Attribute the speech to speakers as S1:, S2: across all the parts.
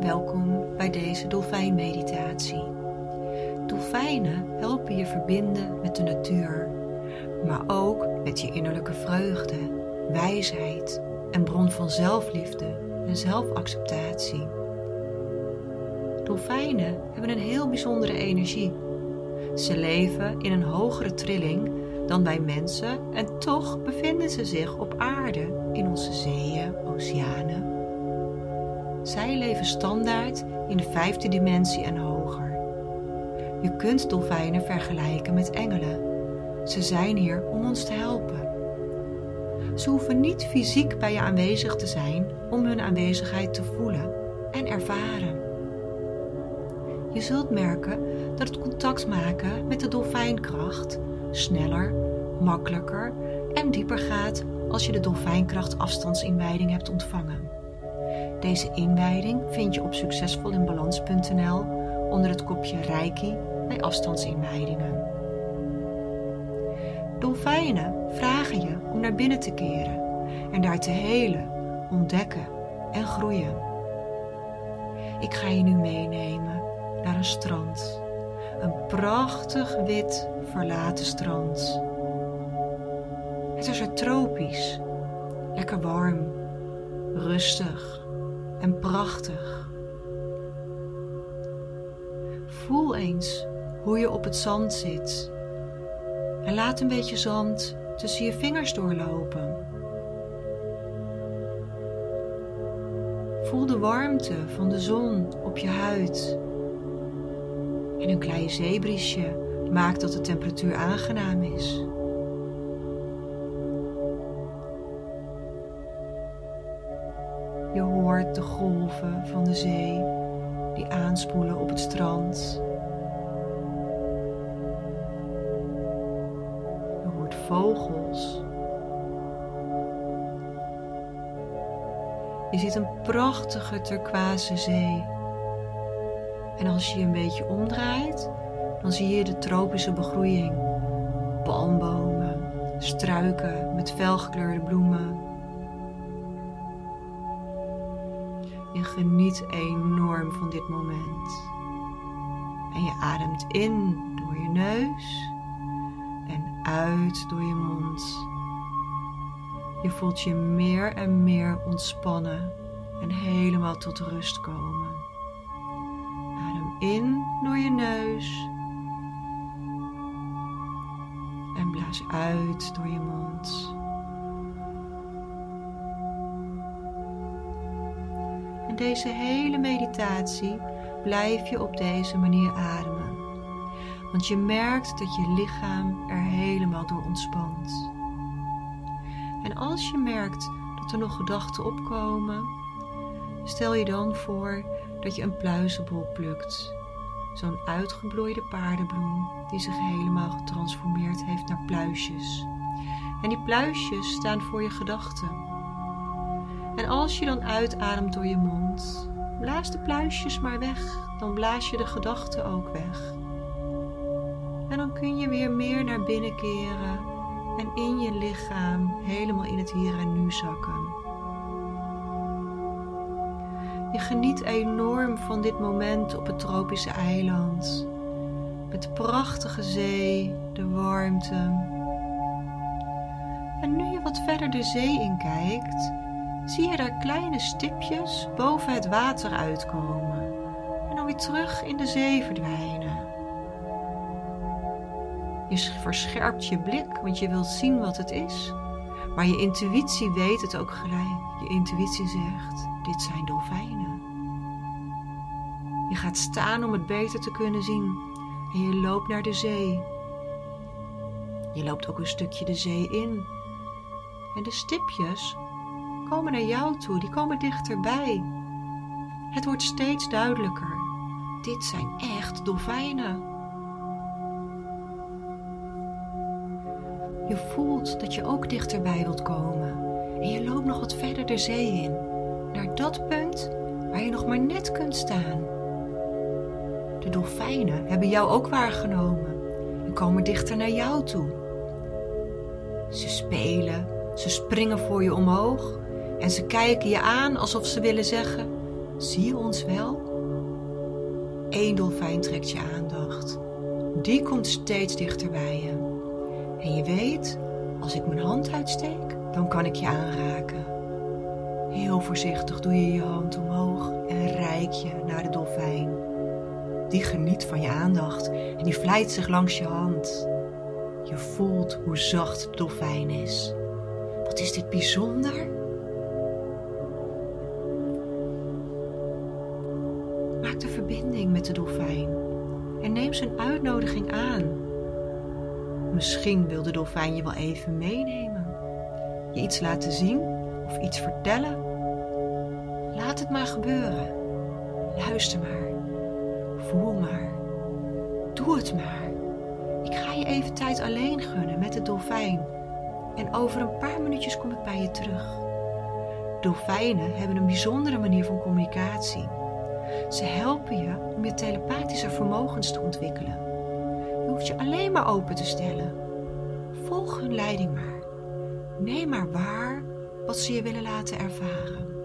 S1: Welkom bij deze dolfijnmeditatie. Dolfijnen helpen je verbinden met de natuur, maar ook met je innerlijke vreugde, wijsheid en bron van zelfliefde en zelfacceptatie. Dolfijnen hebben een heel bijzondere energie. Ze leven in een hogere trilling dan wij mensen en toch bevinden ze zich op aarde in onze zeeën, oceanen zij leven standaard in de vijfde dimensie en hoger. Je kunt dolfijnen vergelijken met engelen. Ze zijn hier om ons te helpen. Ze hoeven niet fysiek bij je aanwezig te zijn om hun aanwezigheid te voelen en ervaren. Je zult merken dat het contact maken met de dolfijnkracht sneller, makkelijker en dieper gaat als je de dolfijnkracht afstandsinwijding hebt ontvangen. Deze inwijding vind je op succesvolinbalans.nl onder het kopje Reiki bij afstandsinwijdingen. Dolfijnen vragen je om naar binnen te keren en daar te helen, ontdekken en groeien. Ik ga je nu meenemen naar een strand. Een prachtig wit verlaten strand. Het is er tropisch, lekker warm, rustig en prachtig. Voel eens hoe je op het zand zit en laat een beetje zand tussen je vingers doorlopen. Voel de warmte van de zon op je huid. En een klein zeebriesje maakt dat de temperatuur aangenaam is. Je hoort de golven van de zee die aanspoelen op het strand. Je hoort vogels. Je ziet een prachtige turquoise zee. En als je je een beetje omdraait, dan zie je de tropische begroeiing. Palmbomen, struiken met felgekleurde bloemen Je geniet enorm van dit moment. En je ademt in door je neus en uit door je mond. Je voelt je meer en meer ontspannen en helemaal tot rust komen. Adem in door je neus en blaas uit door je mond. Deze hele meditatie blijf je op deze manier ademen. Want je merkt dat je lichaam er helemaal door ontspant. En als je merkt dat er nog gedachten opkomen, stel je dan voor dat je een pluizenbol plukt. Zo'n uitgebloeide paardenbloem die zich helemaal getransformeerd heeft naar pluisjes. En die pluisjes staan voor je gedachten. En als je dan uitademt door je mond, blaas de pluisjes maar weg. Dan blaas je de gedachten ook weg. En dan kun je weer meer naar binnen keren en in je lichaam helemaal in het hier en nu zakken. Je geniet enorm van dit moment op het tropische eiland. Met de prachtige zee, de warmte. En nu je wat verder de zee in kijkt, zie je daar kleine stipjes boven het water uitkomen en dan weer terug in de zee verdwijnen. Je verscherpt je blik, want je wilt zien wat het is. Maar je intuïtie weet het ook gelijk. Je intuïtie zegt: dit zijn dolfijnen. Je gaat staan om het beter te kunnen zien en je loopt naar de zee. Je loopt ook een stukje de zee in. En de stipjes komen naar jou toe, die komen dichterbij. Het wordt steeds duidelijker. Dit zijn echt dolfijnen. Je voelt dat je ook dichterbij wilt komen en je loopt nog wat verder de zee in, naar dat punt waar je nog maar net kunt staan. De dolfijnen hebben jou ook waargenomen en komen dichter naar jou toe. Ze spelen, ze springen voor je omhoog en ze kijken je aan alsof ze willen zeggen: Zie je ons wel? Eén dolfijn trekt je aandacht. Die komt steeds dichter bij je. En je weet, als ik mijn hand uitsteek, dan kan ik je aanraken. Heel voorzichtig doe je je hand omhoog en reik je naar de dolfijn. Die geniet van je aandacht en die vlijt zich langs je hand. Je voelt hoe zacht de dolfijn is. Wat is dit bijzonder? Maak de verbinding met de dolfijn en neem zijn uitnodiging aan. Misschien wil de dolfijn je wel even meenemen, je iets laten zien of iets vertellen. Laat het maar gebeuren. Luister maar. Voel maar. Doe het maar. Ik ga je even tijd alleen gunnen met de dolfijn. En over een paar minuutjes kom ik bij je terug. Dolfijnen hebben een bijzondere manier van communicatie. Ze helpen je om je telepathische vermogens te ontwikkelen. Je hoeft je alleen maar open te stellen. Volg hun leiding maar. Neem maar waar wat ze je willen laten ervaren.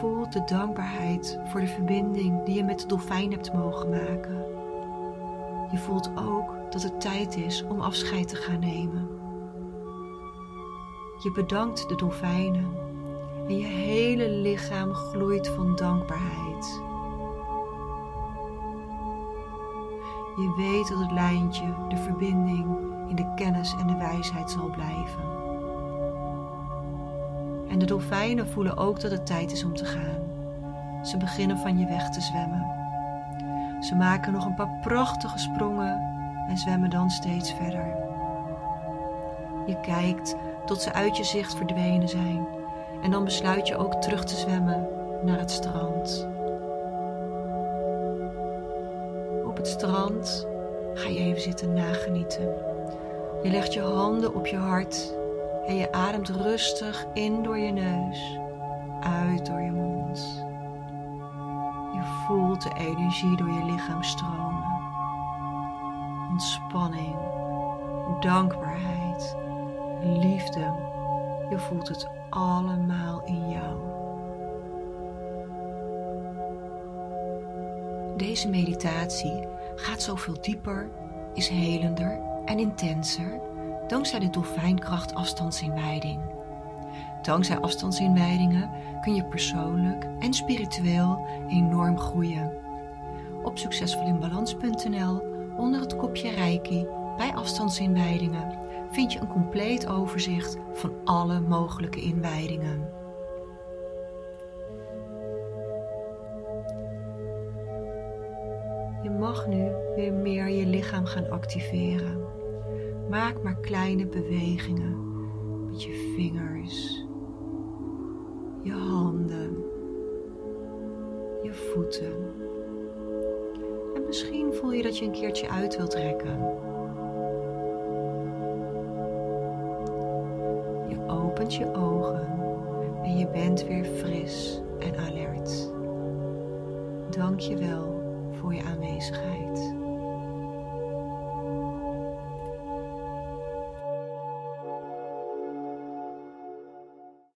S1: Voelt de dankbaarheid voor de verbinding die je met de dolfijn hebt mogen maken. Je voelt ook dat het tijd is om afscheid te gaan nemen. Je bedankt de dolfijnen en je hele lichaam gloeit van dankbaarheid. Je weet dat het lijntje, de verbinding in de kennis en de wijsheid zal blijven. En de dolfijnen voelen ook dat het tijd is om te gaan. Ze beginnen van je weg te zwemmen. Ze maken nog een paar prachtige sprongen en zwemmen dan steeds verder. Je kijkt tot ze uit je zicht verdwenen zijn en dan besluit je ook terug te zwemmen naar het strand. Op het strand ga je even zitten nagenieten. Je legt je handen op je hart en je ademt rustig in door je neus, uit door je mond. Je voelt de energie door je lichaam stromen. Ontspanning, dankbaarheid, liefde. Je voelt het allemaal in jou. Deze meditatie gaat zoveel dieper, is helender en intenser dankzij de dolfijnkracht afstandsinwijding. Dankzij afstandsinwijdingen kun je persoonlijk en spiritueel enorm groeien. Op succesvolinbalans.nl onder het kopje Reiki bij afstandsinwijdingen vind je een compleet overzicht van alle mogelijke inwijdingen. Je mag nu weer meer je lichaam gaan activeren. Maak maar kleine bewegingen met je vingers, je handen, je voeten. En misschien voel je dat je een keertje uit wilt trekken. Je opent je ogen en je bent weer fris en alert. Dank je wel voor je aanwezigheid.